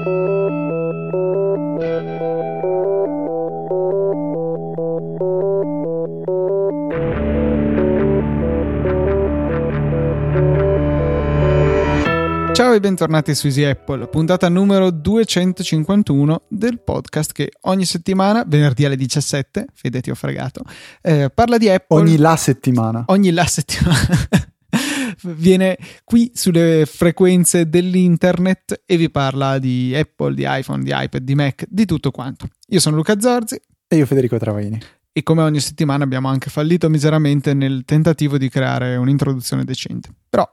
Ciao e bentornati su Easy Apple, puntata numero 251 del podcast che ogni settimana, venerdì alle 17, Fede ti ho fregato, eh, parla di Apple. Ogni la settimana. Ogni la settimana. Viene qui sulle frequenze dell'internet e vi parla di Apple, di iPhone, di iPad, di Mac, di tutto quanto. Io sono Luca Zorzi. E io Federico Travaini. E come ogni settimana abbiamo anche fallito miseramente nel tentativo di creare un'introduzione decente. Però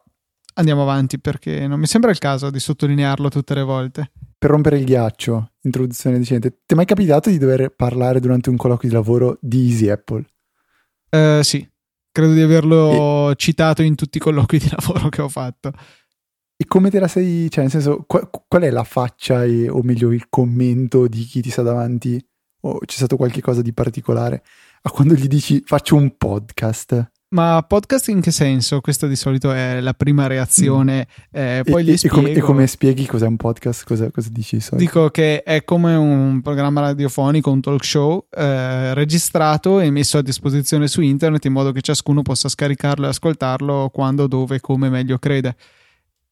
andiamo avanti perché non mi sembra il caso di sottolinearlo tutte le volte. Per rompere il ghiaccio, introduzione decente, ti è mai capitato di dover parlare durante un colloquio di lavoro di Easy Apple? Uh, sì, credo di averlo e... citato in tutti i colloqui di lavoro che ho fatto. E come te la sei, cioè nel senso, qual, qual è la faccia e, o meglio il commento di chi ti sta davanti? O c'è stato qualche cosa di particolare? A quando gli dici faccio un podcast? Ma podcast in che senso? Questa di solito è la prima reazione. Mm. Eh, poi e, gli spiego... e, come, e, come, spieghi cos'è un podcast? Cosa, cosa dici? Dico che è come un programma radiofonico, un talk show eh, registrato e messo a disposizione su internet in modo che ciascuno possa scaricarlo e ascoltarlo quando, dove, come meglio crede.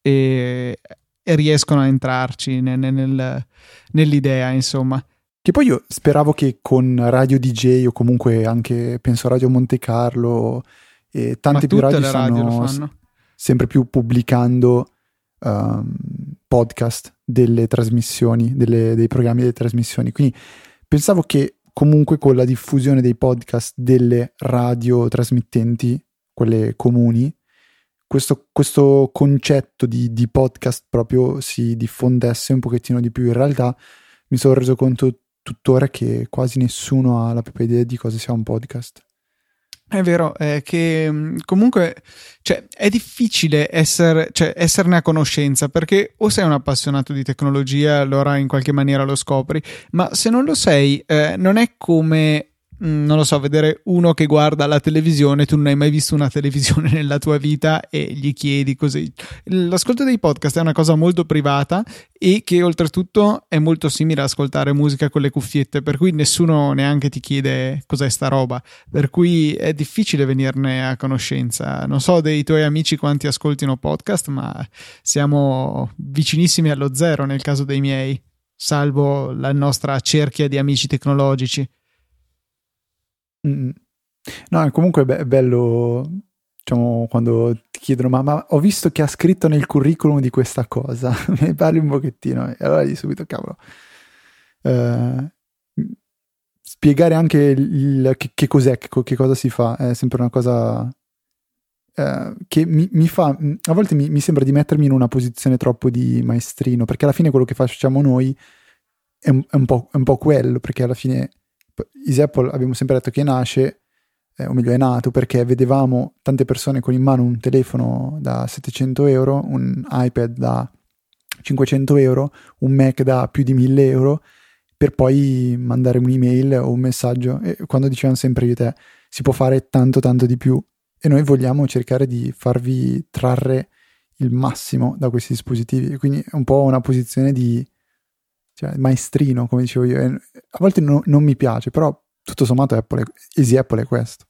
E, e riescono a entrarci nel, nel, nell'idea, insomma. Che poi io speravo che con Radio DJ o comunque anche penso Radio Monte Carlo e tante più radio stanno s- sempre più pubblicando um, podcast delle trasmissioni, delle, dei programmi delle trasmissioni. Quindi pensavo che comunque con la diffusione dei podcast delle radio trasmittenti, quelle comuni, questo, questo concetto di, di, podcast proprio si diffondesse un pochettino di più. In realtà mi sono reso conto tuttora che quasi nessuno ha la propria idea di cosa sia un podcast. È vero, è che mm, comunque cioè, è difficile essere, cioè, esserne a conoscenza perché o sei un appassionato di tecnologia, allora in qualche maniera lo scopri, ma se non lo sei, eh, non è come non lo so, vedere uno che guarda la televisione, tu non hai mai visto una televisione nella tua vita e gli chiedi così. L'ascolto dei podcast è una cosa molto privata e che oltretutto è molto simile a ascoltare musica con le cuffiette, per cui nessuno neanche ti chiede cos'è sta roba, per cui è difficile venirne a conoscenza. Non so dei tuoi amici quanti ascoltino podcast, ma siamo vicinissimi allo zero nel caso dei miei, salvo la nostra cerchia di amici tecnologici. Mm. No, comunque è bello, diciamo, quando ti chiedono, ma, ma, ho visto che ha scritto nel curriculum di questa cosa, mi parli un pochettino, e allora gli subito, cavolo. Uh, spiegare anche il, che, che, cos'è, che, che, cosa si fa, è sempre una cosa uh, che mi, mi, fa, a volte mi, mi, sembra di mettermi in una posizione troppo di maestrino, perché alla fine quello che facciamo noi è un, è un, po', è un po' quello, perché alla fine Easy Apple abbiamo sempre detto che nasce, eh, o meglio è nato, perché vedevamo tante persone con in mano un telefono da 700 euro, un iPad da 500 euro, un Mac da più di 1000 euro, per poi mandare un'email o un messaggio. E quando dicevano sempre io te, si può fare tanto tanto di più. E noi vogliamo cercare di farvi trarre il massimo da questi dispositivi. Quindi è un po' una posizione di cioè maestrino, come dicevo io. A volte no, non mi piace, però tutto sommato Apple, Easy Apple è questo.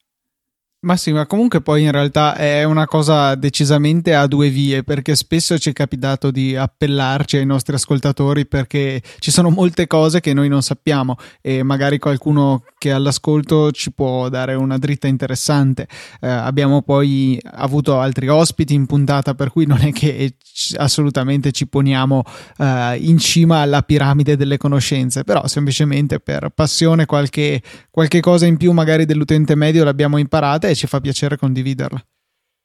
Ma sì, ma comunque poi in realtà è una cosa decisamente a due vie, perché spesso ci è capitato di appellarci ai nostri ascoltatori perché ci sono molte cose che noi non sappiamo e magari qualcuno che all'ascolto ci può dare una dritta interessante. Eh, abbiamo poi avuto altri ospiti in puntata, per cui non è che assolutamente ci poniamo eh, in cima alla piramide delle conoscenze, però semplicemente per passione qualche, qualche cosa in più magari dell'utente medio l'abbiamo imparata e ci fa piacere condividerla.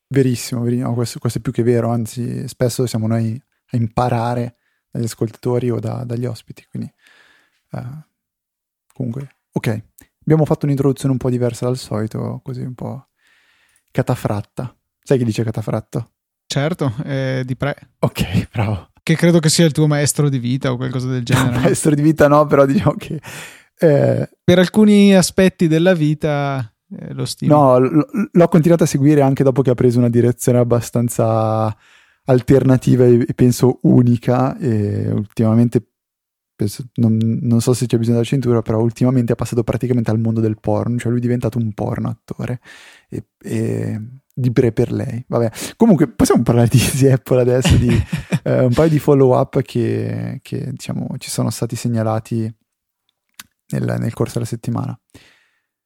Verissimo, verissimo. Questo, questo, è più che vero, anzi spesso siamo noi a imparare dagli ascoltatori o da, dagli ospiti. Quindi, uh, comunque, ok, abbiamo fatto un'introduzione un po' diversa dal solito, così un po' catafratta. Sai chi dice catafratto? Certo, eh, di pre. Ok, bravo. Che credo che sia il tuo maestro di vita o qualcosa del genere. Maestro di vita no, però diciamo che... Eh, per alcuni aspetti della vita eh, lo stile. No, l- l'ho continuato a seguire anche dopo che ha preso una direzione abbastanza alternativa e, e penso unica e ultimamente penso, non, non, so se c'è bisogno della cintura, però ultimamente è passato praticamente al mondo del porno, cioè lui è diventato un porno attore e, e di pre per lei. Vabbè, comunque possiamo parlare di Easy Apple adesso, di eh, un paio di follow up che, che diciamo ci sono stati segnalati nel, nel corso della settimana.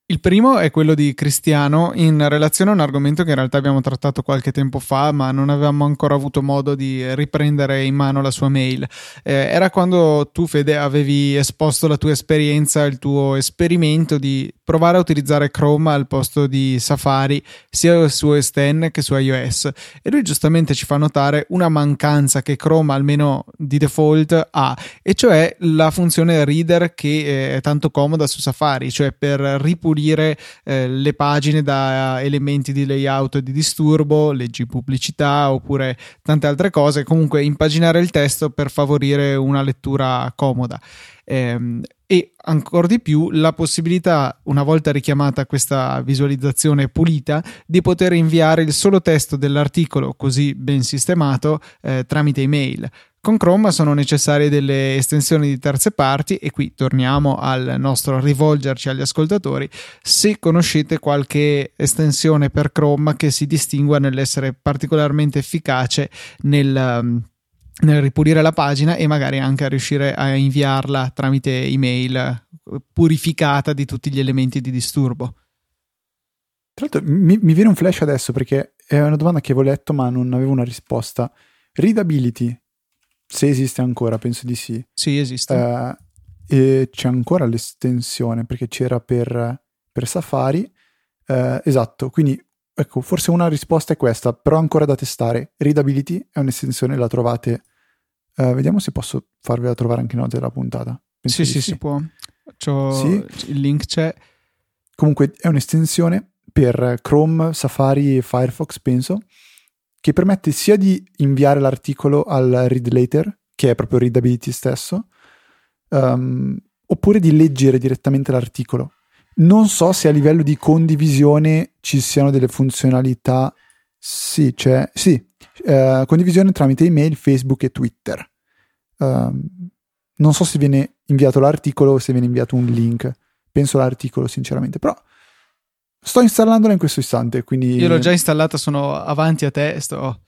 Il primo è quello di Cristiano in relazione a un argomento che in realtà abbiamo trattato qualche tempo fa, ma non avevamo ancora avuto modo di riprendere in mano la sua mail. Eh, era quando tu, Fede, avevi esposto la tua esperienza, il tuo esperimento di provare a utilizzare Chrome al posto di Safari sia su OS X che su iOS. E lui giustamente ci fa notare una mancanza che Chrome, almeno di default, ha, e cioè la funzione reader che è tanto comoda su Safari, cioè per ripulire pulire eh, le pagine da elementi di layout di disturbo, leggi pubblicità oppure tante altre cose, comunque impaginare il testo per favorire una lettura comoda. Eh, e ancora di più la possibilità, una volta richiamata questa visualizzazione pulita, di poter inviare il solo testo dell'articolo così ben sistemato eh, tramite email. Con Chrome sono necessarie delle estensioni di terze parti e qui torniamo al nostro rivolgerci agli ascoltatori. Se conoscete qualche estensione per Chrome che si distingua nell'essere particolarmente efficace nel um, nel ripulire la pagina e magari anche a riuscire a inviarla tramite email purificata di tutti gli elementi di disturbo. Tra l'altro mi, mi, viene un flash adesso perché è una domanda che avevo letto ma non avevo una risposta. Readability se esiste ancora, penso di sì. Sì, esiste. Uh, e c'è ancora l'estensione perché c'era per, per Safari. Uh, esatto, quindi ecco, forse una risposta è questa, però ancora da testare. Readability è un'estensione, la trovate. Uh, vediamo se posso farvela trovare anche in nota della puntata. Penso sì, sì, sì, si può. Sì. Il link c'è. Comunque è un'estensione per Chrome, Safari e Firefox, penso che permette sia di inviare l'articolo al read later, che è proprio readability stesso, um, oppure di leggere direttamente l'articolo. Non so se a livello di condivisione ci siano delle funzionalità. Sì, c'è. Sì, uh, condivisione tramite email, Facebook e Twitter. Um, non so se viene inviato l'articolo o se viene inviato un link. Penso l'articolo, sinceramente, però Sto installandola in questo istante, quindi... Io l'ho già installata, sono avanti a te, sto...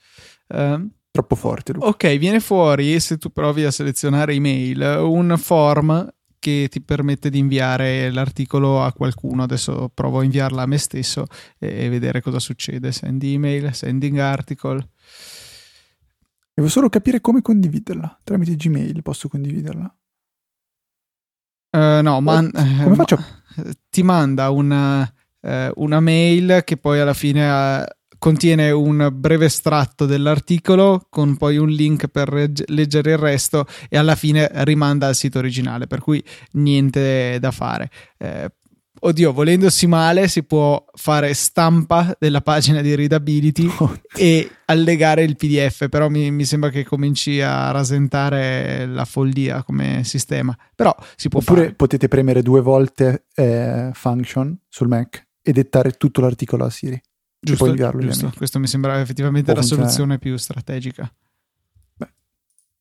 Uh, Troppo forte. Luca. Ok, viene fuori, se tu provi a selezionare email, un form che ti permette di inviare l'articolo a qualcuno. Adesso provo a inviarla a me stesso e vedere cosa succede. Send email, sending article. Devo solo capire come condividerla. Tramite Gmail posso condividerla. Uh, no, ma... come faccio? Ti manda un eh, una mail che poi alla fine ha, contiene un breve estratto dell'articolo con poi un link per legge- leggere il resto e alla fine rimanda al sito originale, per cui niente da fare. Eh, oddio, volendosi male, si può fare stampa della pagina di readability oh. e allegare il PDF, però mi, mi, sembra che cominci a rasentare la follia come sistema. Però si può Oppure fare. potete premere due volte eh, function sul Mac e dettare tutto l'articolo a Siri. Giusto, poi inviarlo giusto. questo mi sembra effettivamente la soluzione più strategica. Beh.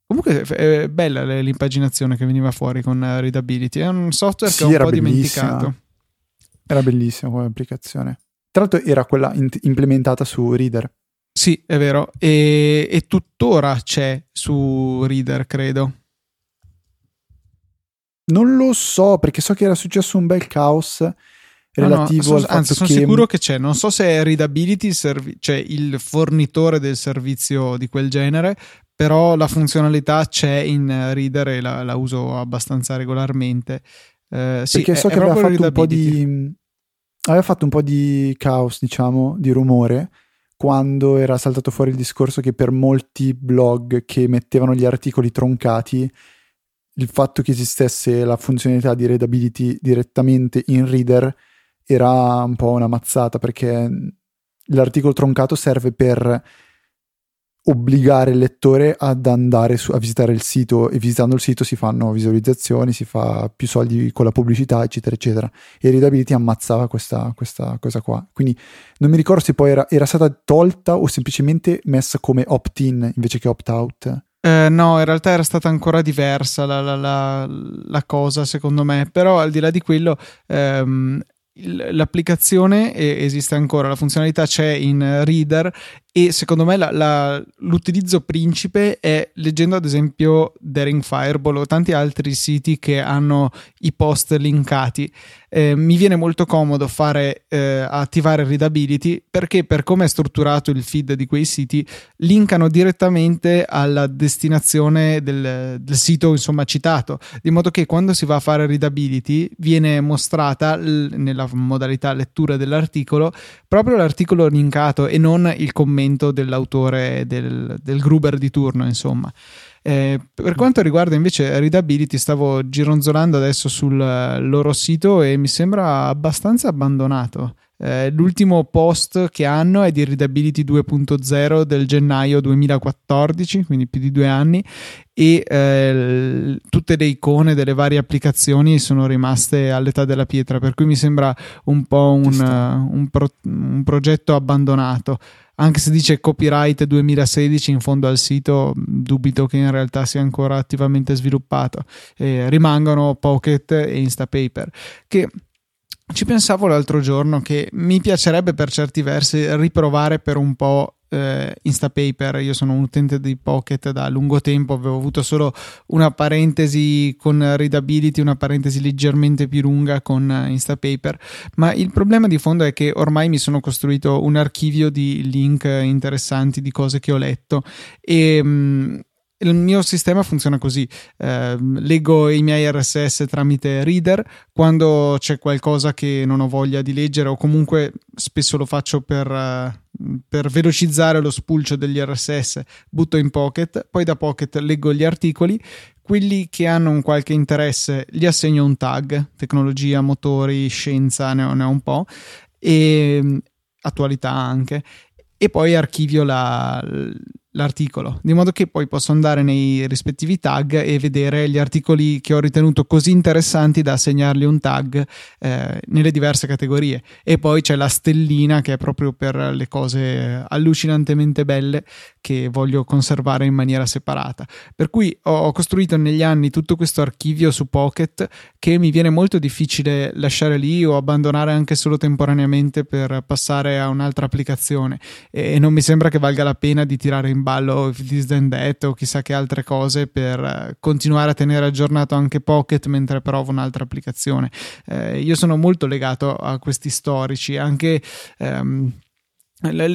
Comunque è bella l'impaginazione che veniva fuori con Readability, è un software sì, che ho un po' bellissima. dimenticato. Era bellissima come applicazione. Tra l'altro era quella in- implementata su Reader. Sì, è vero, e, e tuttora c'è su Reader, credo. Non lo so, perché so che era successo un bel caos relativo no, so, anzi sono che... sicuro che c'è. Non so se è Readability servi- cioè il fornitore del servizio di quel genere però la funzionalità c'è in Reader e la, la uso abbastanza regolarmente. Eh, sì, perché so è, che aveva fatto un po' di aveva fatto un po' di caos diciamo di rumore quando era saltato fuori il discorso che per molti blog che mettevano gli articoli troncati il fatto che esistesse la funzionalità di readability direttamente in reader era un po' una mazzata perché l'articolo troncato serve per obbligare il lettore ad andare su, a visitare il sito e visitando il sito si fanno visualizzazioni, si fa più soldi con la pubblicità, eccetera, eccetera. E Readability ammazzava questa, questa cosa qua. Quindi non mi ricordo se poi era, era stata tolta o semplicemente messa come opt-in invece che opt-out. Eh, no, in realtà era stata ancora diversa la, la, la, la, cosa, secondo me. Però al di là di quello, ehm, l'applicazione esiste ancora, la funzionalità c'è in Reader e secondo me la, la, l'utilizzo principe è leggendo ad esempio Daring Fireball o tanti altri siti che hanno i post linkati. Eh, mi viene molto comodo fare eh, attivare readability perché per come è strutturato il feed di quei siti linkano direttamente alla destinazione del, del sito insomma citato di modo che quando si va a fare readability viene mostrata l- nella modalità lettura dell'articolo proprio l'articolo linkato e non il commento commento dell'autore del, del Gruber di turno, insomma. Eh, per quanto riguarda invece Readability, stavo gironzolando adesso sul loro sito e mi sembra abbastanza abbandonato. Eh, l'ultimo post che hanno è di Readability 2.0 del gennaio 2014, quindi più di due anni, e eh, tutte le icone delle varie applicazioni sono rimaste all'età della pietra, per cui mi sembra un po' un, un, pro, un progetto abbandonato anche se dice copyright 2016 in fondo al sito dubito che in realtà sia ancora attivamente sviluppato. Eh, rimangono Pocket e Instapaper che ci pensavo l'altro giorno che mi piacerebbe per certi versi riprovare per un po' eh, Instapaper, io sono un utente di Pocket da lungo tempo, avevo avuto solo una parentesi con Readability, una parentesi leggermente più lunga con eh, Instapaper, ma il problema di fondo è che ormai mi sono costruito un archivio di link interessanti di cose che ho letto. E mh, mm, il mio sistema funziona così: eh, leggo i miei RSS tramite Reader quando c'è qualcosa che non ho voglia di leggere, o comunque spesso lo faccio per, uh, per velocizzare lo spulcio degli RSS. Butto in Pocket, poi da Pocket leggo gli articoli. Quelli che hanno un qualche interesse gli assegno un tag: tecnologia, motori, scienza, ne ho, ne ho un po', e attualità anche. E poi archivio la, l'articolo, di modo che poi posso andare nei rispettivi tag e vedere gli articoli che ho ritenuto così interessanti da assegnargli un tag eh, nelle diverse categorie. E poi c'è la stellina che è proprio per le cose allucinantemente belle che voglio conservare in maniera separata. Per cui ho costruito negli anni tutto questo archivio su Pocket che mi viene molto difficile lasciare lì o abbandonare anche solo temporaneamente per passare a un'altra applicazione e non mi sembra che valga la pena di tirare in ballo This Then That o chissà che altre cose per eh, continuare a tenere aggiornato anche Pocket mentre provo un'altra applicazione. Eh, io sono molto legato a questi storici, anche ehm,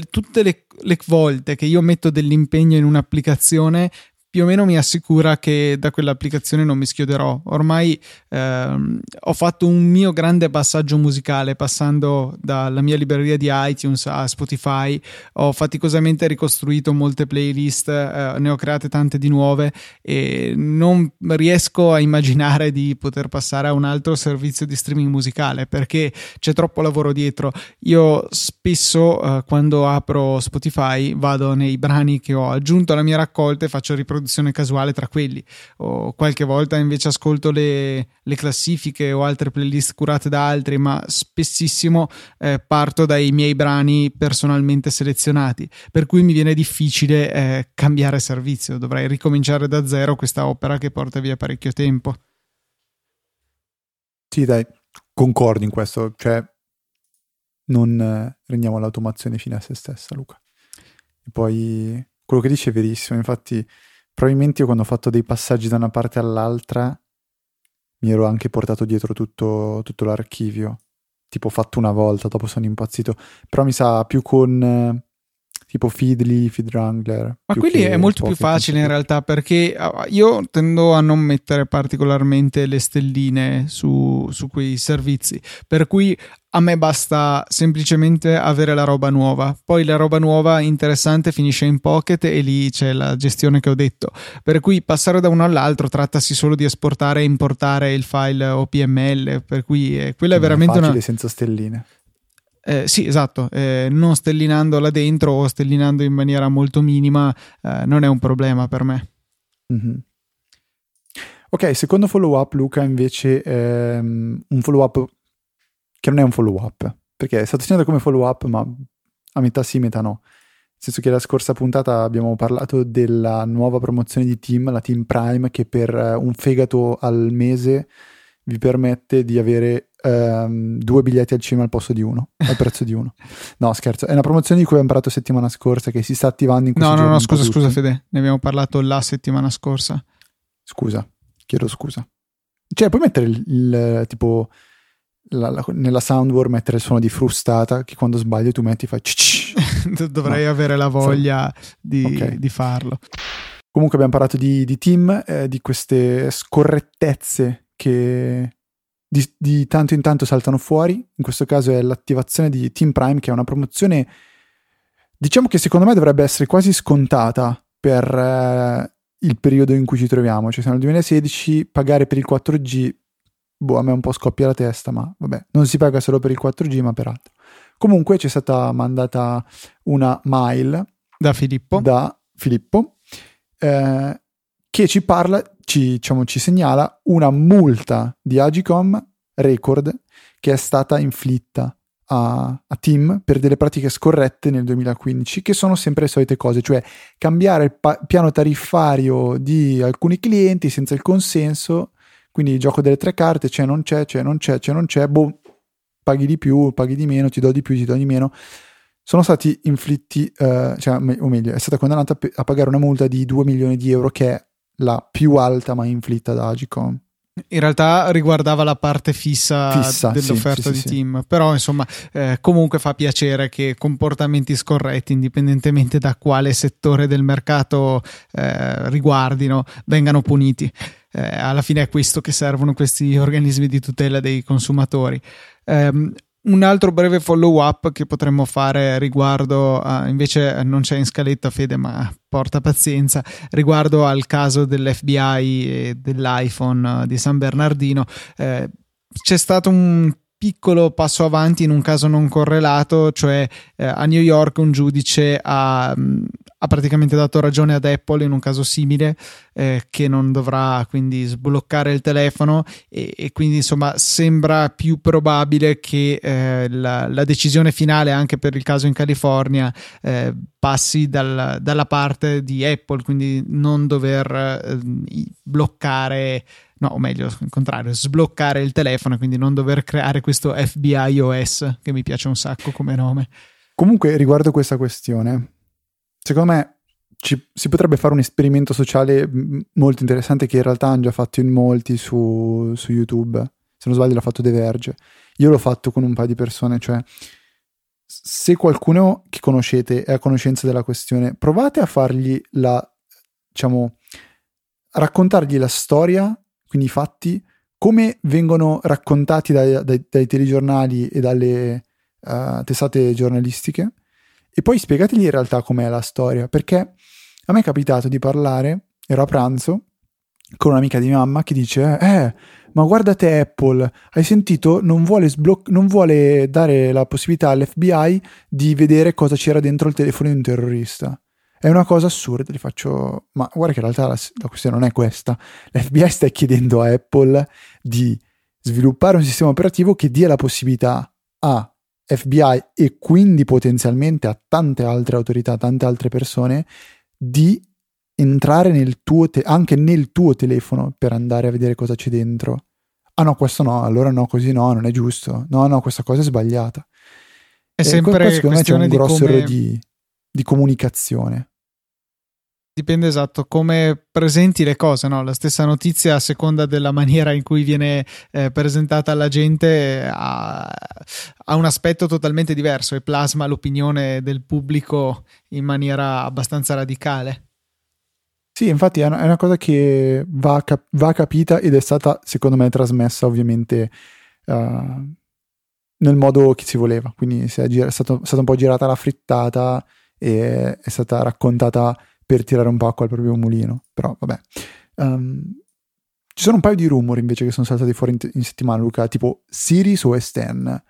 tutte le, le, volte che io metto dell'impegno in un'applicazione più o meno mi assicura che da quell'applicazione non mi schioderò. Ormai ehm, ho fatto un mio grande passaggio musicale passando dalla mia libreria di iTunes a Spotify, ho faticosamente ricostruito molte playlist, eh, ne ho create tante di nuove e non riesco a immaginare di poter passare a un altro servizio di streaming musicale perché c'è troppo lavoro dietro. Io spesso eh, quando apro Spotify vado nei brani che ho aggiunto alla mia raccolta e faccio riproduzione riproduzione casuale tra quelli. O qualche volta invece ascolto le, le classifiche o altre playlist curate da altri ma spessissimo eh, parto dai miei brani personalmente selezionati per cui mi viene difficile eh, cambiare servizio. Dovrei ricominciare da zero questa opera che porta via parecchio tempo. Sì dai concordo in questo cioè non eh, rendiamo l'automazione fine a se stessa Luca. E poi quello che dice è verissimo infatti probabilmente io quando ho fatto dei passaggi da una parte all'altra mi ero anche portato dietro tutto, tutto l'archivio. Tipo fatto una volta, dopo sono impazzito. Però mi sa più con eh, tipo Feedly, Feedwrangler. Ma quelli è molto più facile in realtà perché ah, io tendo a non mettere particolarmente le stelline su, su quei servizi. Per cui a me basta semplicemente avere la roba nuova. Poi la roba nuova interessante finisce in Pocket e lì c'è la gestione che ho detto. Per cui passare da uno all'altro trattasi solo di esportare e importare il file OPML, per cui eh, quella è veramente è facile una senza stelline. Eh, sì, esatto, eh, non stellinando là dentro o stellinando in maniera molto minima eh, non è un problema per me. Mm-hmm. Ok, secondo follow up, Luca, invece ehm, un follow up che non è un follow up, perché è stato segnato come follow up, ma a metà sì, metà no. senso che la scorsa puntata abbiamo parlato della nuova promozione di Team, la Team Prime, che per eh, un fegato al mese vi permette di avere um, due biglietti al cinema al posto di uno, al prezzo di uno. No, scherzo, è una promozione di cui abbiamo parlato settimana scorsa che si sta attivando in questo No, no, no, scusa, scusa Fede, ne abbiamo parlato la settimana scorsa. Scusa, chiedo scusa. Cioè, puoi mettere il, il tipo la, la, nella soundboard mettere il suono di frustata che quando sbagli tu metti fai dovrei no. avere la voglia di, okay. di, farlo comunque abbiamo parlato di, di team eh, di queste scorrettezze che di, di, tanto in tanto saltano fuori. In questo caso è l'attivazione di Team Prime che è una promozione diciamo che secondo me dovrebbe essere quasi scontata per eh, il periodo in cui ci troviamo. Cioè siamo nel 2016 pagare per il 4G boh, a me un po' scoppia la testa, ma vabbè, non si paga solo per il 4G, ma per altro. Comunque ci è stata mandata una mail da Filippo, da Filippo eh, che ci parla, ci, diciamo, ci segnala una multa di Agicom record che è stata inflitta a, a, Team per delle pratiche scorrette nel 2015, che sono sempre le solite cose, cioè cambiare il pa- piano tariffario di alcuni clienti senza il consenso quindi il gioco delle tre carte c'è, non c'è, c'è, non c'è, c'è, non c'è, boh, paghi di più, paghi di meno, ti do di più, ti do di meno. Sono stati inflitti, eh, cioè, o meglio, è stata condannata a pagare una multa di 2 milioni di euro, che è la più alta mai inflitta da Agicom. In realtà riguardava la parte fissa, fissa dell'offerta sì, sì, di sì, team, però insomma eh, comunque fa piacere che comportamenti scorretti, indipendentemente da quale settore del mercato eh, riguardino, vengano puniti. Eh, alla fine è questo che servono questi organismi di tutela dei consumatori. Un altro breve follow up che potremmo fare riguardo, a, invece non c'è in scaletta Fede, ma porta pazienza, riguardo al caso dell'FBI e dell'iPhone di San Bernardino. Eh, c'è stato un piccolo passo avanti in un caso non correlato, cioè eh, a New York un giudice ha, ha, praticamente dato ragione ad Apple in un caso simile, eh, che non dovrà quindi sbloccare il telefono e, e quindi insomma sembra più probabile che eh, la, la, decisione finale anche per il caso in California eh, passi dal, dalla parte di Apple, quindi non dover eh, bloccare no, o meglio, al contrario, sbloccare il telefono, quindi non dover creare questo FBI OS che mi piace un sacco come nome. Comunque, riguardo questa questione, secondo me ci, si potrebbe fare un esperimento sociale molto interessante che in realtà hanno già fatto in molti su, su YouTube. Se non sbaglio l'ha fatto The Verge. Io l'ho fatto con un paio di persone, cioè se qualcuno che conoscete è a conoscenza della questione, provate a fargli la, diciamo, raccontargli la storia quindi i fatti, come vengono raccontati dai, dai, dai telegiornali e dalle uh, testate giornalistiche, e poi spiegategli in realtà com'è la storia, perché a me è capitato di parlare, ero a pranzo, con un'amica di mamma che dice, eh, ma guardate Apple, hai sentito? Non vuole, sbloc- non vuole dare la possibilità all'FBI di vedere cosa c'era dentro il telefono di un terrorista. È una cosa assurda, li faccio... Ma guarda che in realtà la, la questione non è questa. L'FBI sta chiedendo a Apple di sviluppare un sistema operativo che dia la possibilità a FBI e quindi potenzialmente a tante altre autorità, tante altre persone di entrare nel tuo te- anche nel tuo telefono per andare a vedere cosa c'è dentro. Ah no, questo no, allora no, così no, non è giusto. No, no, questa cosa è sbagliata. È sempre e secondo me c'è un grosso errore di, di comunicazione. Dipende esatto come presenti le cose, no? La stessa notizia, a seconda della maniera in cui viene eh, presentata alla gente, ha, ha, un aspetto totalmente diverso e plasma l'opinione del pubblico in maniera abbastanza radicale. Sì, infatti è una, cosa che va, cap- va, capita ed è stata, secondo me, trasmessa ovviamente uh, nel modo che si voleva. Quindi è, gir- è, stato, è stata un po' girata la frittata e è stata raccontata per tirare un po' al proprio mulino. Però vabbè. Um, ci sono un paio di rumori invece che sono saltati fuori in, in settimana, Luca, tipo Siri su S10.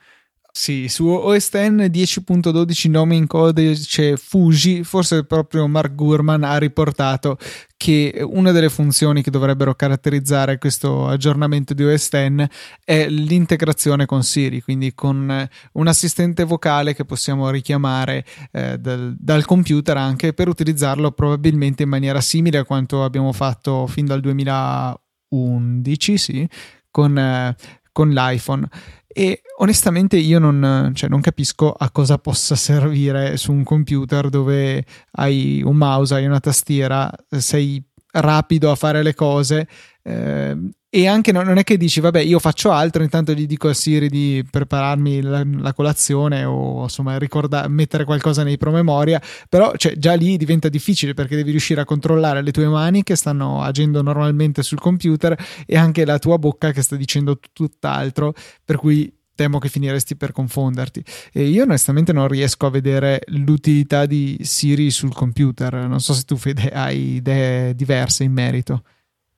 Sì, su OS X 10.12 nome in codice Fuji, forse proprio Mark Gurman ha riportato che una delle funzioni che dovrebbero caratterizzare questo aggiornamento di OS X è l'integrazione con Siri, quindi con un assistente vocale che possiamo richiamare eh, dal, dal, computer anche per utilizzarlo probabilmente in maniera simile a quanto abbiamo fatto fin dal 2011, sì, con, eh, con l'iPhone. E onestamente io non, cioè, non, capisco a cosa possa servire su un computer dove hai un mouse, hai una tastiera, sei rapido a fare le cose eh, e anche no, non è che dici vabbè io faccio altro intanto gli dico a Siri di prepararmi la, la colazione o insomma ricorda, mettere qualcosa nei promemoria però cioè, già lì diventa difficile perché devi riuscire a controllare le tue mani che stanno agendo normalmente sul computer e anche la tua bocca che sta dicendo tutt'altro per cui temo che finiresti per confonderti. E io onestamente non riesco a vedere l'utilità di Siri sul computer. Non so se tu Fede hai idee diverse in merito.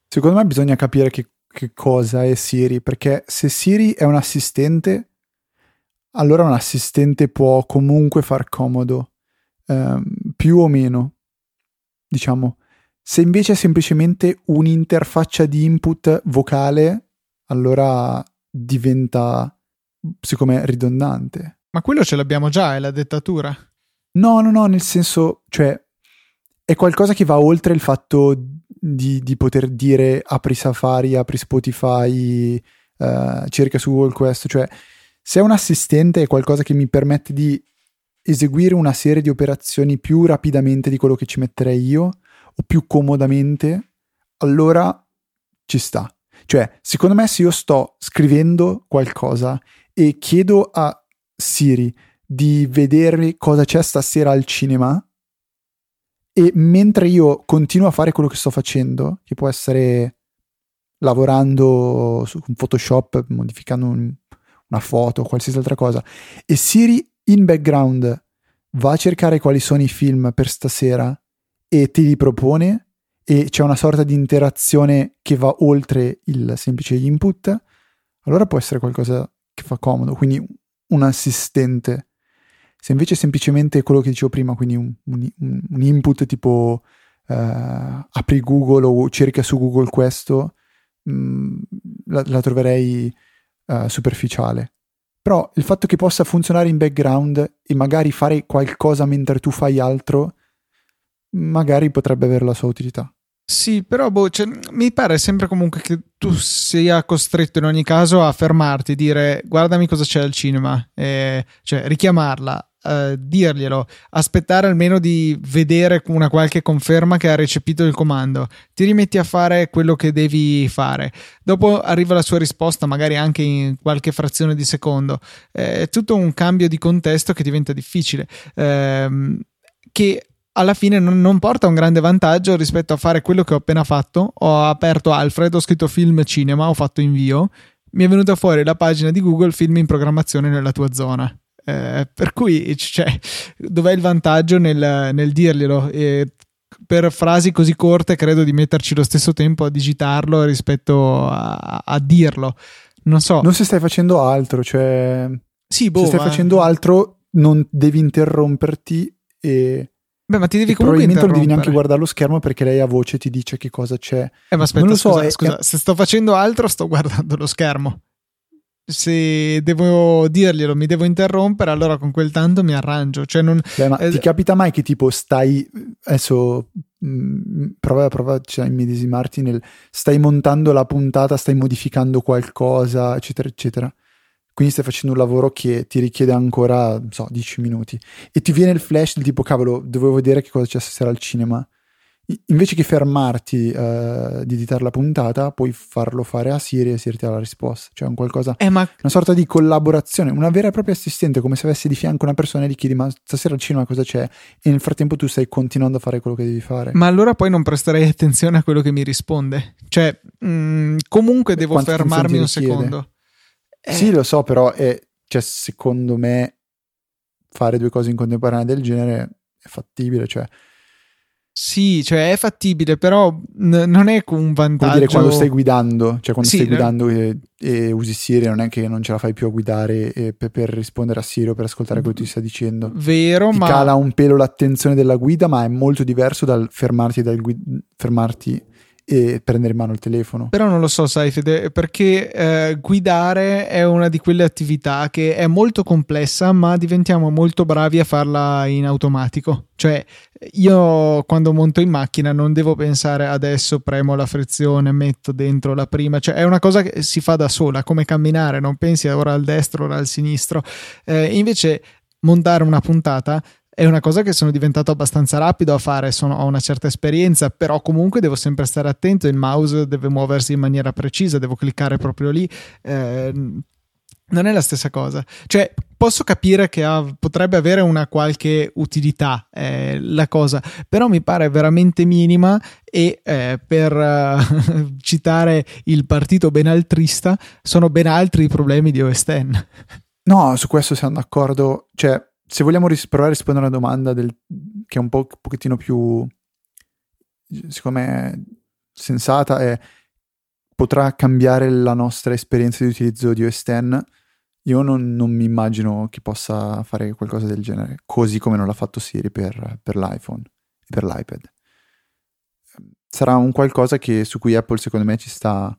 Secondo me bisogna capire che che cosa è Siri, perché se Siri è un assistente, allora un assistente può comunque far comodo, ehm, più o meno, diciamo. Se invece è semplicemente un'interfaccia di input vocale, allora diventa, siccome ridondante. Ma quello ce l'abbiamo già, è la dettatura. No, no, no, nel senso, cioè, è qualcosa che va oltre il fatto di, di poter dire apri Safari, apri Spotify, uh, cerca su Google Quest, cioè se è un assistente è qualcosa che mi permette di eseguire una serie di operazioni più rapidamente di quello che ci metterei io o più comodamente, allora ci sta. Cioè, secondo me se io sto scrivendo qualcosa e chiedo a Siri di vedere cosa c'è stasera al cinema, e mentre io continuo a fare quello che sto facendo, che può essere lavorando su Photoshop, modificando un, una foto o qualsiasi altra cosa, e Siri in background va a cercare quali sono i film per stasera e te li propone e c'è una sorta di interazione che va oltre il semplice input, allora può essere qualcosa che fa comodo, quindi un assistente se invece semplicemente quello che dicevo prima, quindi un, un, un input tipo uh, apri Google o cerca su Google questo, mh, mm, la, la, troverei uh, superficiale. Però il fatto che possa funzionare in background e magari fare qualcosa mentre tu fai altro, magari potrebbe avere la sua utilità. Sì, però boh, cioè, mi pare sempre comunque che tu sia costretto in ogni caso a fermarti, dire guardami cosa c'è al cinema, eh, cioè richiamarla, uh, dirglielo, aspettare almeno di vedere una qualche conferma che ha recepito il comando, ti rimetti a fare quello che devi fare. Dopo arriva la sua risposta, magari anche in qualche frazione di secondo. È tutto un cambio di contesto che diventa difficile. Ehm, che alla fine non, porta un grande vantaggio rispetto a fare quello che ho appena fatto. Ho aperto Alfred, ho scritto film cinema, ho fatto invio. Mi è venuta fuori la pagina di Google Film in programmazione nella tua zona. Eh, per cui, cioè, dov'è il vantaggio nel, nel dirglielo? E per frasi così corte credo di metterci lo stesso tempo a digitarlo rispetto a, a dirlo. Non so. Non se stai facendo altro, cioè... Sì, boh, se stai ma... facendo altro non devi interromperti e... Beh, ma ti devi comunque Probabilmente non devi neanche guardare lo schermo perché lei a voce ti dice che cosa c'è. Eh, ma aspetta, non lo so, scusa, è... scusa, se sto facendo altro sto guardando lo schermo se devo dirglielo, mi devo interrompere, allora con quel tanto mi arrangio. Cioè non, Beh, ma eh, ti capita mai che tipo stai adesso mh, mm, prova, prova cioè, immedesimarti nel stai montando la puntata, stai modificando qualcosa, eccetera, eccetera. Quindi stai facendo un lavoro che ti richiede ancora, non so, 10 minuti. E ti viene il flash del tipo, cavolo, dovevo vedere che cosa c'è stasera al cinema invece che fermarti uh, di editare la puntata, puoi farlo fare a Siri e Siri ti dà la risposta. Cioè un qualcosa, eh, ma... una sorta di collaborazione, una vera e propria assistente, come se avessi di fianco una persona e gli chiedi ma stasera al cinema cosa c'è? E nel frattempo tu stai continuando a fare quello che devi fare. Ma allora poi non presterei attenzione a quello che mi risponde. Cioè, mh, mm, comunque devo Quante fermarmi un secondo. Eh... Sì, lo so, però è, cioè, secondo me fare due cose in contemporanea del genere è fattibile, cioè Sì, cioè è fattibile, però n- non è un vantaggio. Vuol dire quando stai guidando, cioè quando Sì, stai no? guidando e, e usi Siri, non è che non ce la fai più a guidare e per, per rispondere a Siri o per ascoltare quello che ti sta dicendo. Vero, Ti ma cala un pelo l'attenzione della guida, ma è molto diverso dal fermarti, dal gui- fermarti e prendere in mano il telefono. Però non lo so, sai, Fede, perché eh, guidare è una di quelle attività che è molto complessa, ma diventiamo molto bravi a farla in automatico. Cioè, io quando monto in macchina non devo pensare adesso premo la frizione, metto dentro la prima, cioè è una cosa che si fa da sola, come camminare, non pensi ora al destro, ora al sinistro. Eh, invece montare una puntata è una cosa che sono diventato abbastanza rapido a fare, sono, ho una certa esperienza, però comunque devo sempre stare attento, il mouse deve muoversi in maniera precisa, devo cliccare proprio lì. eh, non è la stessa cosa. Cioè, posso capire che ha- potrebbe avere una qualche utilità eh, la cosa, però mi pare veramente minima e eh, per eh, citare il partito benaltrista, sono ben altri i problemi di OS X. No, su questo siamo d'accordo. Cioè, se vogliamo ris- provare a rispondere a una domanda del- che è un po' pochettino più, secondo me, sensata, è potrà cambiare la nostra esperienza di utilizzo di OS X? Io non, non mi immagino che possa fare qualcosa del genere, così come non l'ha fatto Siri per, per l'iPhone e per l'iPad. Sarà un qualcosa che, su cui Apple, secondo me, ci sta,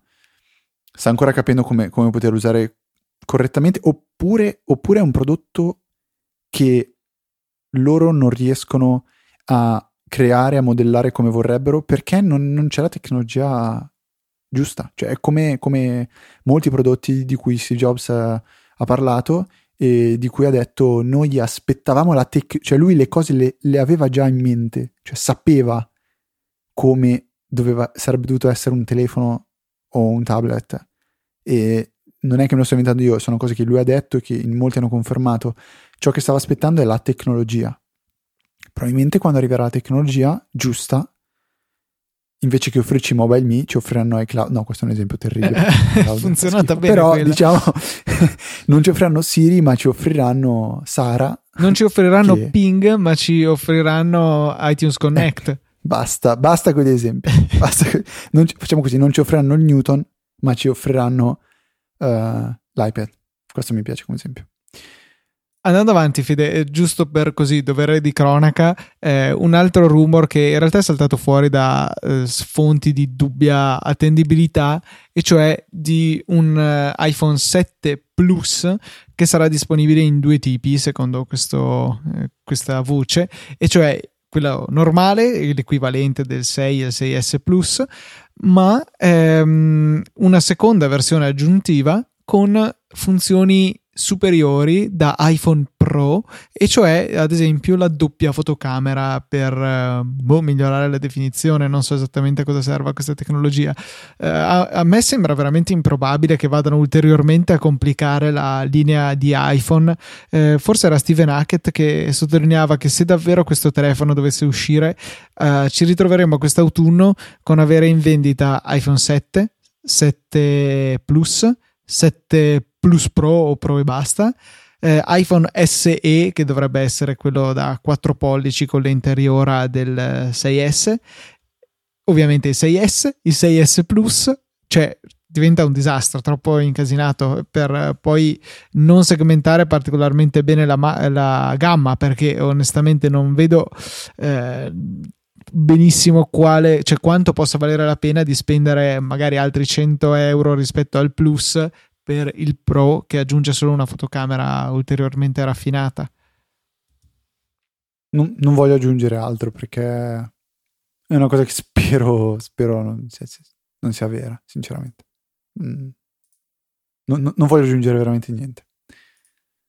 sta ancora capendo come, come poter usare correttamente, oppure, oppure è un prodotto che loro non riescono a creare, a modellare come vorrebbero, perché non, non c'è la tecnologia giusta. Cioè, è come, come molti prodotti di cui Steve Jobs ha, ha parlato e di cui ha detto noi aspettavamo la tecnologia, cioè lui le cose le, le aveva già in mente, cioè sapeva come doveva, sarebbe dovuto essere un telefono o un tablet e non è che me lo sto inventando io, sono cose che lui ha detto e che in molti hanno confermato. Ciò che stava aspettando è la tecnologia. Probabilmente quando arriverà la tecnologia giusta, invece che offrirci Mobile Me, ci offriranno iCloud. No, questo è un esempio terribile. Funzionata bene Però, quella. diciamo, non ci offriranno Siri, ma ci offriranno Sara. Non ci offriranno Che- Ping, ma ci offriranno iTunes Connect. Basta, basta con gli esempi. Basta ci- facciamo così, non ci offriranno il Newton, ma ci offriranno eh, l'iPad. Questo mi piace come esempio. Andando avanti, Fede, eh, giusto per così dovere di cronaca, eh, un altro rumor che in realtà è saltato fuori da eh, fonti di dubbia attendibilità, e cioè di un eh, iPhone 7 Plus che sarà disponibile in due tipi, secondo questo, eh, questa voce, e cioè quello normale, l'equivalente del 6 e il 6S Plus, ma ehm, una seconda versione aggiuntiva con funzioni superiori da iPhone Pro e cioè ad esempio la doppia fotocamera per eh, boh, migliorare la definizione non so esattamente a cosa serva questa tecnologia. Eh, a, a me sembra veramente improbabile che vadano ulteriormente a complicare la linea di iPhone. Eh, forse era Steven Hackett che sottolineava che se davvero questo telefono dovesse uscire eh, ci ritroveremo quest'autunno con avere in vendita iPhone 7 7 Plus 7 Plus Pro o Pro e basta. Eh, iPhone SE che dovrebbe essere quello da 4 pollici con l'interiora del eh, 6S ovviamente il 6S il 6S Plus cioè diventa un disastro troppo incasinato per eh, poi non segmentare particolarmente bene la, ma- la gamma perché onestamente non vedo eh, benissimo quale, cioè quanto possa valere la pena di spendere magari altri 100 euro rispetto al plus per il Pro che aggiunge solo una fotocamera ulteriormente raffinata. Non, non voglio aggiungere altro perché è una cosa che spero, spero non, sia, non sia vera, sinceramente. Mm. Non, non- voglio aggiungere veramente niente.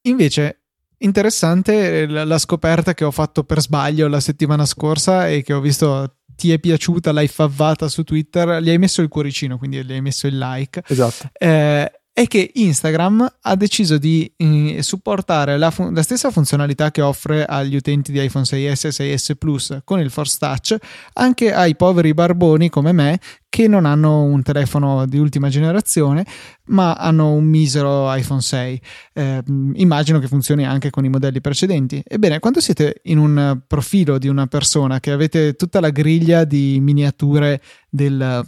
Invece, interessante la, la scoperta che ho fatto per sbaglio la settimana scorsa e che ho visto ti è piaciuta, l'hai favvata su Twitter, gli hai messo il cuoricino, quindi gli hai messo il like. Esatto. Eh, è che Instagram ha deciso di eh, supportare la, fun- la, stessa funzionalità che offre agli utenti di iPhone 6S e 6S Plus con il Force Touch anche ai poveri barboni come me che non hanno un telefono di ultima generazione ma hanno un misero iPhone 6. Eh, immagino che funzioni anche con i modelli precedenti. Ebbene, quando siete in un profilo di una persona che avete tutta la griglia di miniature del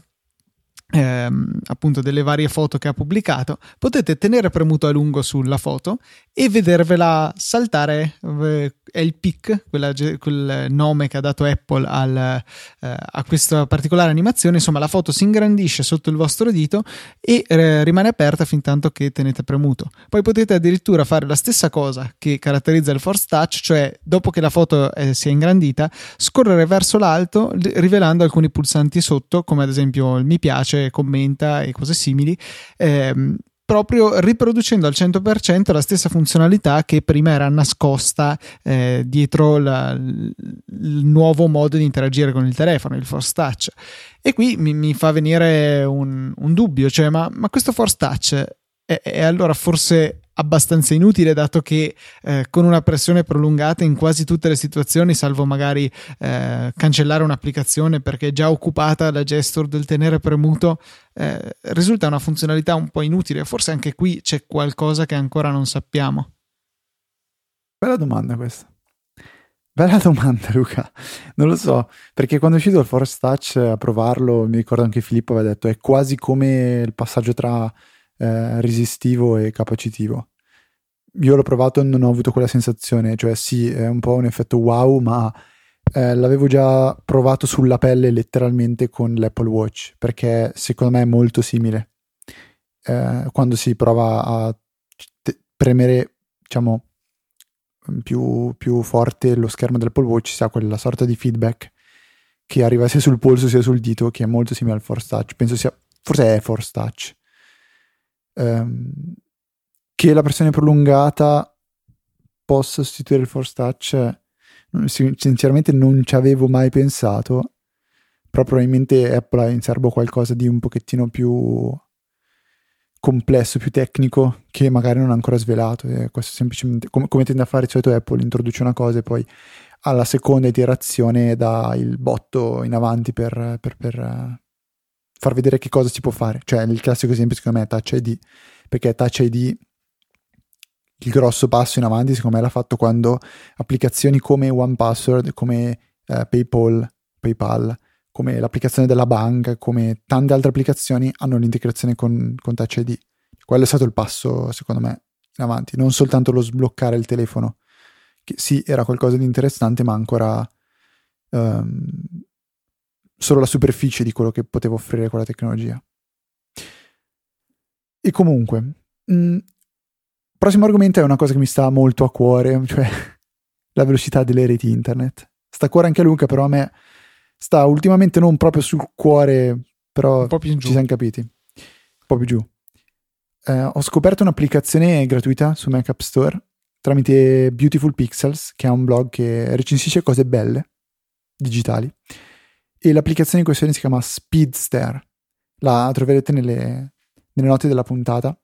ehm, appunto delle varie foto che ha pubblicato, potete tenere premuto a lungo sulla foto e vedervela saltare. Eh, è il pic, quella, quel nome che ha dato Apple al, eh, a questa particolare animazione. Insomma, la foto si ingrandisce sotto il vostro dito e eh, rimane aperta fin tanto che tenete premuto. Poi potete addirittura fare la stessa cosa che caratterizza il Force Touch, cioè dopo che la foto eh, si è ingrandita, scorrere verso l'alto rivelando alcuni pulsanti sotto, come ad esempio il mi piace commenta e cose simili, ehm, proprio riproducendo al 100% la stessa funzionalità che prima era nascosta eh, dietro la, il nuovo modo di interagire con il telefono, il Force Touch. E qui mi, mi fa venire un, un dubbio, cioè ma, ma, questo Force Touch è, è allora forse abbastanza inutile dato che eh, con una pressione prolungata in quasi tutte le situazioni, salvo magari eh, cancellare un'applicazione perché è già occupata la gesture del tenere premuto, eh, risulta una funzionalità un po' inutile. Forse anche qui c'è qualcosa che ancora non sappiamo. Bella domanda questa. Bella domanda, Luca. Non lo so, perché quando è uscito il Force Touch a provarlo, mi ricordo anche Filippo aveva detto, è quasi come il passaggio tra eh, resistivo e capacitivo. Io l'ho provato e non ho avuto quella sensazione, cioè sì, è un po' un effetto wow, ma eh, l'avevo già provato sulla pelle letteralmente con l'Apple Watch, perché secondo me è molto simile. Eh, quando si prova a te- premere, diciamo, più, più forte lo schermo dell'Apple Watch, si ha quella sorta di feedback che arriva sia sul polso sia sul dito, che è molto simile al Force Touch. Penso sia, forse è Force Touch ehm, che la pressione prolungata possa sostituire il force touch sinceramente non ci avevo mai pensato. Però probabilmente Apple ha in serbo qualcosa di un pochettino più complesso, più tecnico che magari non ha ancora svelato. E questo semplicemente come, come tende a fare di solito Apple introduce una cosa e poi alla seconda iterazione dà il botto in avanti per, per, per far vedere che cosa si può fare. Cioè, il classico esempio secondo me è Touch ID, perché Touch ID il grosso passo in avanti secondo me l'ha fatto quando applicazioni come OnePassword, come eh, PayPal, PayPal, come l'applicazione della banca, come tante altre applicazioni hanno l'integrazione con, con Touch ID. Quello è stato il passo, secondo me, in avanti. Non soltanto lo sbloccare il telefono, che sì, era qualcosa di interessante, ma ancora um, solo la superficie di quello che poteva offrire quella tecnologia. E comunque, mh, mm, prossimo argomento è una cosa che mi sta molto a cuore, cioè la velocità delle reti internet. Sta a cuore anche a Luca, però a me sta ultimamente non proprio sul cuore, però ci siamo capiti. Un po' più giù. Eh, ho scoperto un'applicazione gratuita su Mac App Store tramite Beautiful Pixels, che è un blog che recensisce cose belle, digitali e l'applicazione in questione si chiama Speedster. La troverete nelle, nelle note della puntata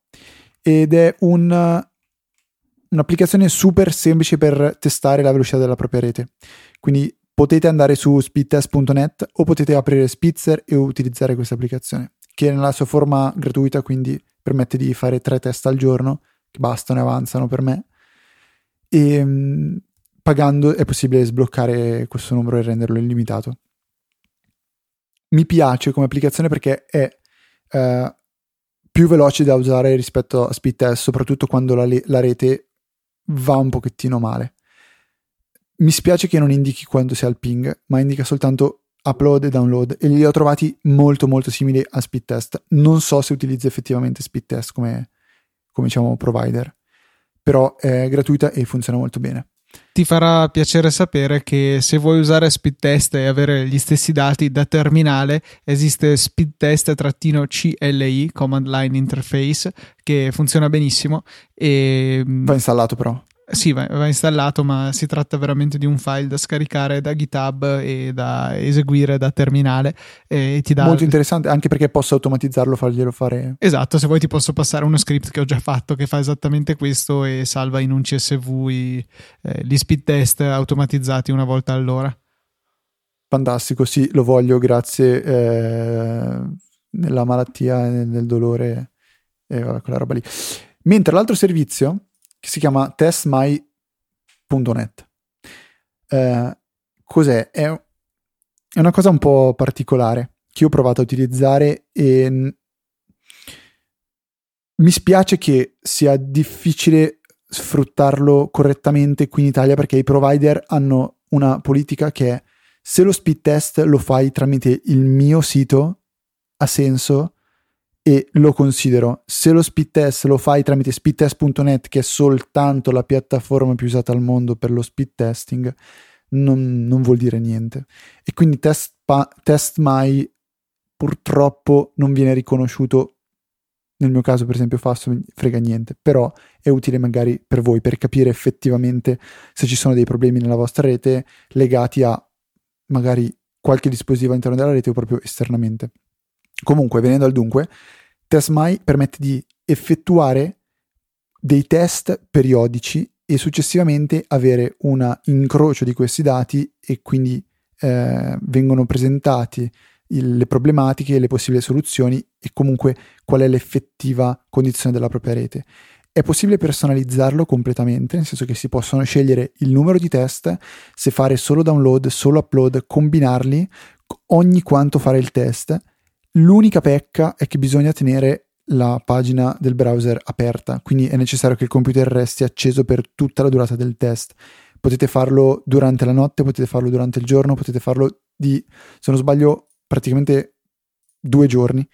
ed è un, un'applicazione super semplice per testare la velocità della propria rete. Quindi potete andare su speedtest.net o potete aprire Spitzer e utilizzare questa applicazione, che nella sua forma gratuita, quindi permette di fare tre test al giorno, che bastano e avanzano per me. E mm, pagando è possibile sbloccare questo numero e renderlo illimitato mi piace come applicazione perché è eh, più veloce da usare rispetto a Speedtest, soprattutto quando la, la, rete va un pochettino male. Mi spiace che non indichi quando sia al ping, ma indica soltanto upload e download e li ho trovati molto molto simili a Speedtest. Non so se utilizza effettivamente Speedtest come, come diciamo provider, però è gratuita e funziona molto bene ti farà piacere sapere che se vuoi usare speed test e avere gli stessi dati da terminale esiste speed test-CLI command line interface che funziona benissimo e va installato però Sì, va, va, installato, ma si tratta veramente di un file da scaricare da GitHub e da eseguire da terminale. E ti dà... Molto interessante, anche perché posso automatizzarlo, farglielo fare. Esatto, se vuoi ti posso passare uno script che ho già fatto che fa esattamente questo e salva in un CSV i, eh, gli speed test automatizzati una volta all'ora. Fantastico, sì, lo voglio, grazie. Eh, nella malattia e nel dolore e eh, quella roba lì. Mentre l'altro servizio che si chiama testmy.net. Eh, cos'è? È, è, una cosa un po' particolare che io ho provato a utilizzare e mi spiace che sia difficile sfruttarlo correttamente qui in Italia perché i provider hanno una politica che è se lo speed test lo fai tramite il mio sito ha senso e lo considero. Se lo speed test lo fai tramite speedtest.net, che è soltanto la piattaforma più usata al mondo per lo speed testing, non, non vuol dire niente. E quindi test, pa, test mai purtroppo non viene riconosciuto. Nel mio caso, per esempio, Fasto frega niente, però è utile magari per voi per capire effettivamente se ci sono dei problemi nella vostra rete legati a magari qualche dispositivo all'interno della rete o proprio esternamente. Comunque, venendo al dunque, TestMy permette di effettuare dei test periodici e successivamente avere un incrocio di questi dati e quindi eh, vengono presentati il, le problematiche, le possibili soluzioni e comunque qual è l'effettiva condizione della propria rete. È possibile personalizzarlo completamente, nel senso che si possono scegliere il numero di test, se fare solo download, solo upload, combinarli, ogni quanto fare il test L'unica pecca è che bisogna tenere la pagina del browser aperta, quindi è necessario che il computer resti acceso per tutta la durata del test. Potete farlo durante la notte, potete farlo durante il giorno, potete farlo di, se non sbaglio, praticamente due giorni.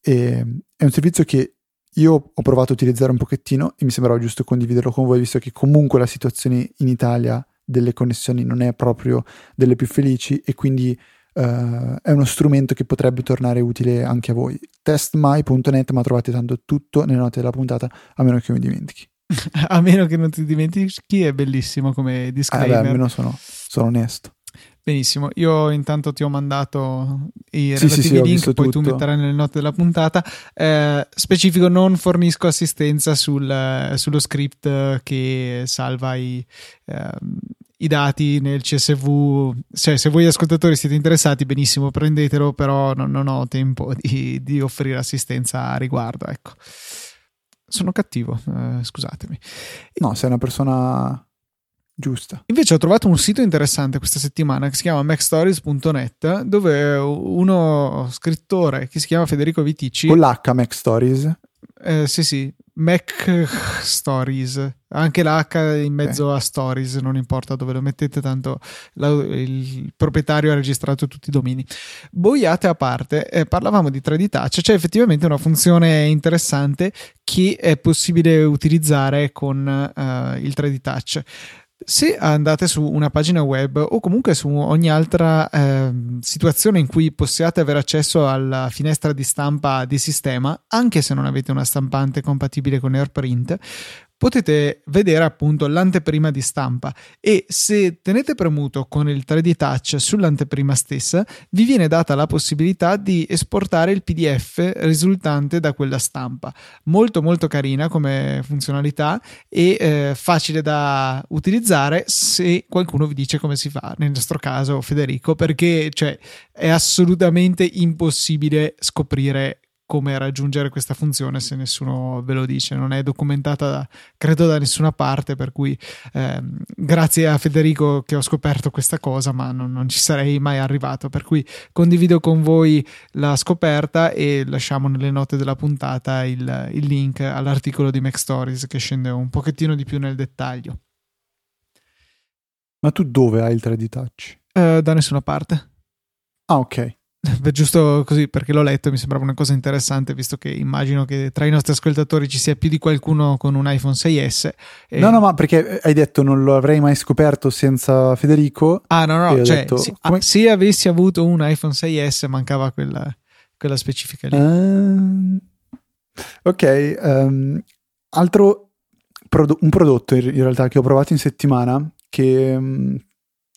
E è un servizio che io ho provato a utilizzare un pochettino e mi sembrava giusto condividerlo con voi, visto che comunque la situazione in Italia delle connessioni non è proprio delle più felici e quindi Uh, è uno strumento che potrebbe tornare utile anche a voi. Testmy.net, ma trovate tanto tutto nelle note della puntata, a meno che mi dimentichi. a meno che non ti dimentichi, è bellissimo come disclaimer. Ah, beh, almeno sono, sono onesto. Benissimo, io intanto ti ho mandato i relativi sì, sì, link, poi tutto. tu metterai nelle note della puntata. Eh, specifico, non fornisco assistenza sul, sullo script che salva i, eh, i dati nel CSV. Cioè, se voi ascoltatori siete interessati, benissimo, prendetelo, però non, non ho tempo di, di, offrire assistenza a riguardo. Ecco. Sono cattivo, eh, scusatemi. No, sei una persona giusta. Invece ho trovato un sito interessante questa settimana che si chiama macstories.net dove uno scrittore che si chiama Federico Viticci con l'H Macstories eh, sì sì Mac Stories, anche l'H in mezzo okay. a Stories, non importa dove lo mettete, tanto la, il proprietario ha registrato tutti i domini. Boiate a parte, eh, parlavamo di 3D Touch, c'è effettivamente una funzione interessante che è possibile utilizzare con uh, il 3D Touch. Se andate su una pagina web o comunque su ogni altra eh, situazione in cui possiate avere accesso alla finestra di stampa di sistema, anche se non avete una stampante compatibile con AirPrint, potete vedere appunto l'anteprima di stampa e se tenete premuto con il 3D Touch sull'anteprima stessa vi viene data la possibilità di esportare il PDF risultante da quella stampa. Molto molto carina come funzionalità e eh, facile da utilizzare se qualcuno vi dice come si fa, nel nostro caso Federico, perché cioè, è assolutamente impossibile scoprire come raggiungere questa funzione se nessuno ve lo dice, non è documentata credo da nessuna parte, per cui eh, grazie a Federico che ho scoperto questa cosa, ma non, non, ci sarei mai arrivato, per cui condivido con voi la scoperta e lasciamo nelle note della puntata il, il link all'articolo di Mac Stories che scende un pochettino di più nel dettaglio. Ma tu dove hai il 3D Touch? Eh, da nessuna parte. Ah, ok. giusto così perché l'ho letto e mi sembrava una cosa interessante visto che immagino che tra i nostri ascoltatori ci sia più di qualcuno con un iPhone 6S e... no no ma perché hai detto non lo avrei mai scoperto senza Federico. Ah no no cioè, detto, sì, come... se avessi avuto un iPhone 6S mancava quella, quella specifica lì. Uh, ok um, altro prodo- un prodotto in, in, realtà che ho provato in settimana che um,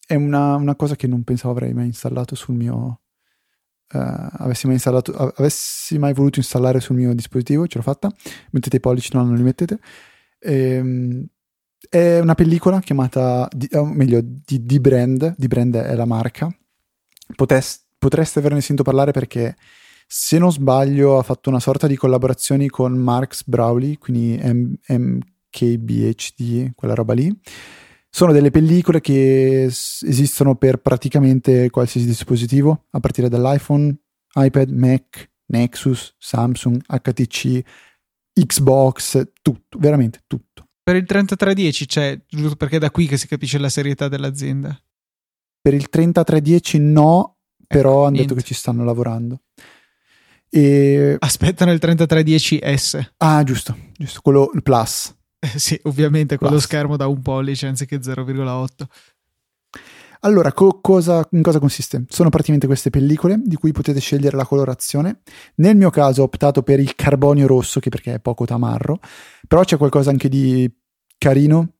è una, una, cosa che non pensavo avrei mai installato sul mio uh, avessi mai installato avessi mai voluto installare sul mio dispositivo ce l'ho fatta mettete i pollici no non li mettete. E, um, è una pellicola chiamata di, o meglio di, di brand di brand è la marca. Potes, potreste averne sentito parlare perché se non sbaglio ha fatto una sorta di collaborazioni con Marx Brawley quindi MKBHD quella roba lì sono delle pellicole che esistono per praticamente qualsiasi dispositivo, a partire dall'iPhone, iPad, Mac, Nexus, Samsung, HTC, Xbox, tutto, veramente tutto. Per il 3310 c'è, giusto perché è da qui che si capisce la serietà dell'azienda. Per il 3310 no, però ecco, hanno detto che ci stanno lavorando. E... Aspettano il 3310S. Ah, giusto, giusto, quello Plus. sì, ovviamente con Plus. lo schermo da un pollice anziché 0,8. Allora, co- cosa, in cosa consiste? Sono praticamente queste pellicole di cui potete scegliere la colorazione. Nel mio caso ho optato per il carbonio rosso, che perché è poco tamarro, però c'è qualcosa anche di carino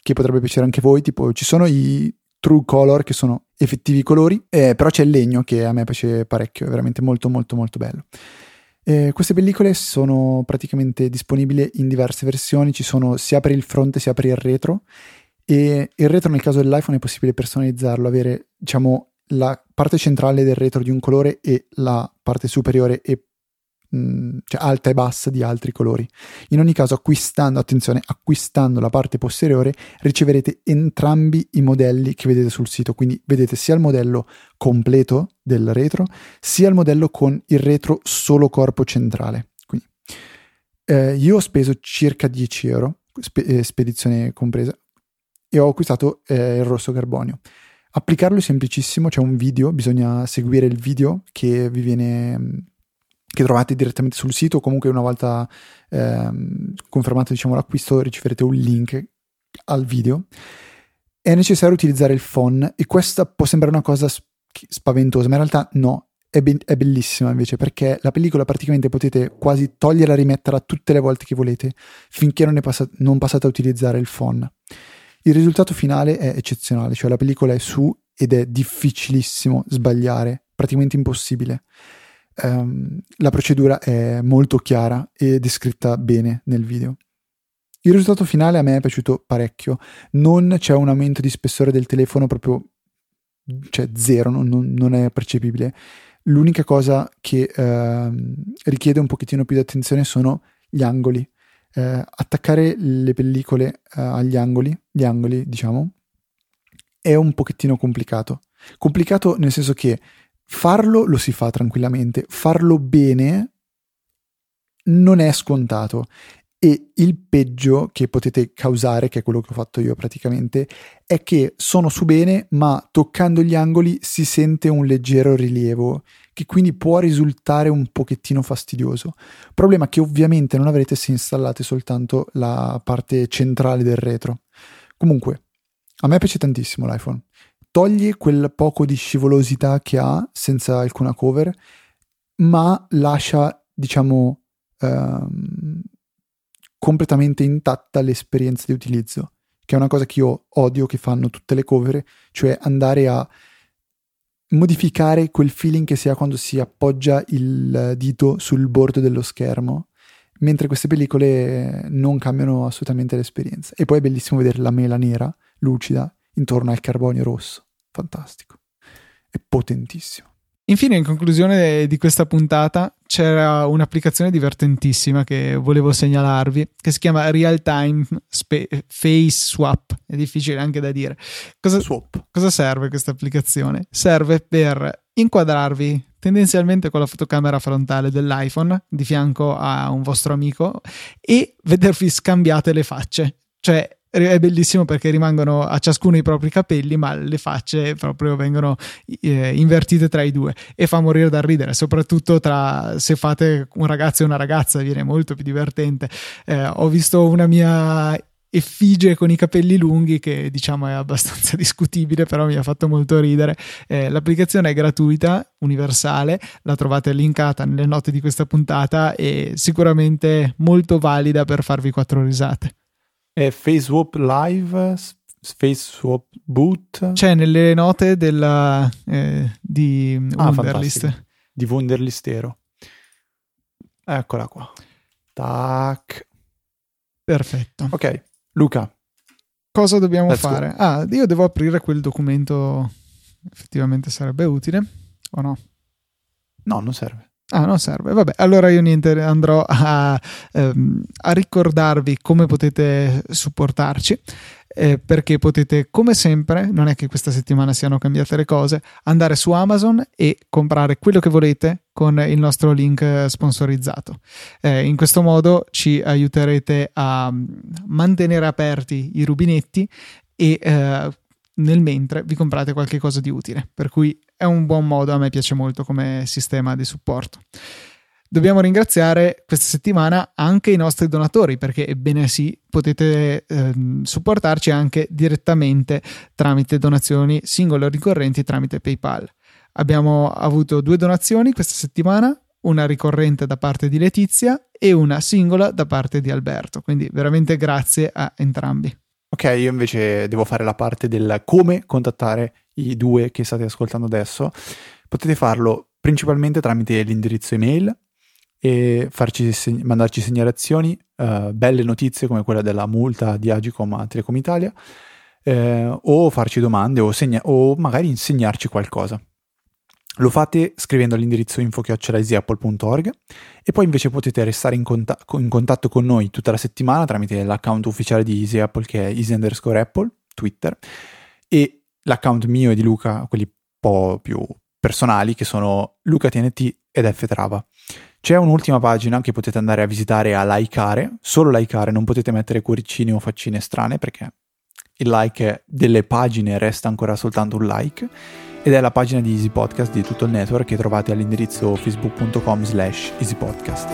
che potrebbe piacere anche a voi, tipo ci sono i true color che sono effettivi colori, eh, però c'è il legno che a me piace parecchio, è veramente molto molto molto bello. Eh, queste pellicole sono praticamente disponibili in diverse versioni, ci sono sia per il fronte sia per il retro. E il retro nel caso dell'iPhone è possibile personalizzarlo, avere diciamo la parte centrale del retro di un colore e la parte superiore e Mm, cioè alta e bassa di altri colori. In ogni caso, acquistando, attenzione, acquistando la parte posteriore, riceverete entrambi i modelli che vedete sul sito. Quindi vedete sia il modello completo del retro, sia il modello con il retro solo corpo centrale. Quindi, eh, io ho speso circa 10 euro, spe- eh, spedizione compresa, e ho acquistato eh, il rosso carbonio. Applicarlo è semplicissimo, c'è un video, bisogna seguire il video che vi viene mm, che trovate direttamente sul sito o comunque una volta ehm, confermato diciamo, l'acquisto riceverete un link al video. È necessario utilizzare il phone e questa può sembrare una cosa spaventosa ma in realtà no. È, be- è, bellissima invece perché la pellicola praticamente potete quasi toglierla e rimetterla tutte le volte che volete finché non, passa- non passate a utilizzare il phone. Il risultato finale è eccezionale cioè la pellicola è su ed è difficilissimo sbagliare praticamente impossibile Um, la procedura è molto chiara e descritta bene nel video. Il risultato finale a me è piaciuto parecchio. Non c'è un aumento di spessore del telefono proprio, cioè zero, non, non è percepibile. L'unica cosa che eh, richiede un pochettino più di attenzione sono gli angoli. Eh, attaccare le pellicole eh, agli angoli, gli angoli, diciamo, è un pochettino complicato. Complicato nel senso che Farlo lo si fa tranquillamente, farlo bene non è scontato e il peggio che potete causare, che è quello che ho fatto io praticamente, è che sono su bene, ma toccando gli angoli si sente un leggero rilievo, che quindi può risultare un pochettino fastidioso. Problema che ovviamente non avrete se installate soltanto la parte centrale del retro. Comunque, a me piace tantissimo l'iPhone toglie quel poco di scivolosità che ha senza alcuna cover, ma lascia, diciamo, ehm, completamente intatta l'esperienza di utilizzo, che è una cosa che io odio che fanno tutte le cover, cioè andare a modificare quel feeling che si ha quando si appoggia il dito sul bordo dello schermo, mentre queste pellicole non cambiano assolutamente l'esperienza. E poi è bellissimo vedere la mela nera, lucida, intorno al carbonio rosso. Fantastico. È potentissimo. Infine, in conclusione di questa puntata, c'era un'applicazione divertentissima che volevo segnalarvi, che si chiama Real Time Spe- Face Swap. È difficile anche da dire. Cosa, Swap. cosa serve questa applicazione? Serve per inquadrarvi tendenzialmente con la fotocamera frontale dell'iPhone di fianco a un vostro amico e vedervi scambiate le facce. Cioè, è bellissimo perché rimangono a ciascuno i propri capelli, ma le facce proprio vengono eh, invertite tra i due e fa morire da ridere, soprattutto tra se fate un ragazzo e una ragazza, viene molto più divertente. Eh, ho visto una mia effigie con i capelli lunghi che diciamo è abbastanza discutibile però mi ha fatto molto ridere eh, l'applicazione è gratuita universale la trovate linkata nelle note di questa puntata e sicuramente molto valida per farvi quattro risate È FaceSwap Live, FaceSwap Boot. C'è nelle note della, eh, di Ah, Wunderlist. fantastico. Di Wunderlistero. Eccola qua. Tac. Perfetto. Ok, Luca. Cosa dobbiamo Let's go. fare? Ah, io devo aprire quel documento. Effettivamente sarebbe utile o no? No, non serve. Ah, non serve. Vabbè, allora io niente, andrò a, ehm, a ricordarvi come potete supportarci. eh, perché potete, come sempre, non è che questa settimana siano cambiate le cose, andare su Amazon e comprare quello che volete con il nostro link sponsorizzato. Eh, in questo modo ci aiuterete a mm, mantenere aperti i rubinetti e eh, nel mentre vi comprate qualche cosa di utile. Per cui è un buon modo, a me piace molto come sistema di supporto. Dobbiamo ringraziare questa settimana anche i nostri donatori perché, ebbene sì, potete ehm, supportarci anche direttamente tramite donazioni singole o ricorrenti tramite PayPal. Abbiamo avuto due donazioni questa settimana, una ricorrente da parte di Letizia e una singola da parte di Alberto. Quindi veramente grazie a entrambi. Ok, io invece devo fare la parte del come contattare i due che state ascoltando adesso. Potete farlo principalmente tramite l'indirizzo email e seg- mandarci segnalazioni, eh, belle notizie come quella della multa di Agicom a Telecom Italia, eh, o farci domande o, segna- o magari insegnarci qualcosa. Lo fate scrivendo all'indirizzo info.easyapple.org e poi invece potete restare in, conta- in, contatto con noi tutta la settimana tramite l'account ufficiale di Easy Apple che è easy underscore Apple, Twitter, e l'account mio e di Luca, quelli un po' più personali, che sono Luca TNT ed F Trava. C'è un'ultima pagina che potete andare a visitare a likeare, solo likeare, non potete mettere cuoricini o faccine strane perché il like delle pagine resta ancora soltanto un like ed è la pagina di Easy Podcast di tutto il network che trovate all'indirizzo facebook.com slash easypodcast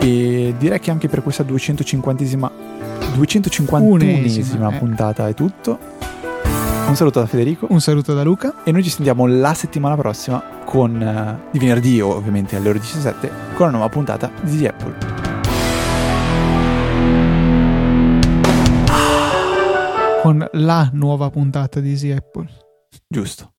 e direi che anche per questa 250esima 251esima Unesima, eh. puntata è tutto un saluto da Federico Un saluto da Luca. e noi ci sentiamo la settimana prossima con eh, di venerdì ovviamente alle ore 17 con la nuova puntata di Easy Apple con la nuova puntata di Easy Apple. giusto